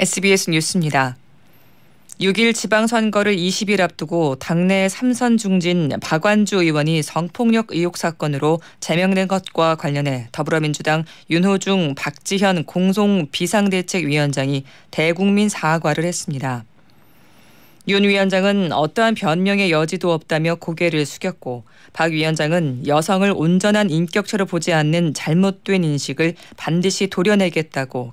SBS 뉴스입니다. 6일 지방선거를 20일 앞두고 당내 3선 중진 박완주 의원이 성폭력 의혹 사건으로 제명된 것과 관련해 더불어민주당 윤호중 박지현 공송 비상대책위원장이 대국민 사과를 했습니다. 윤 위원장은 어떠한 변명의 여지도 없다며 고개를 숙였고 박 위원장은 여성을 온전한 인격체로 보지 않는 잘못된 인식을 반드시 도려내겠다고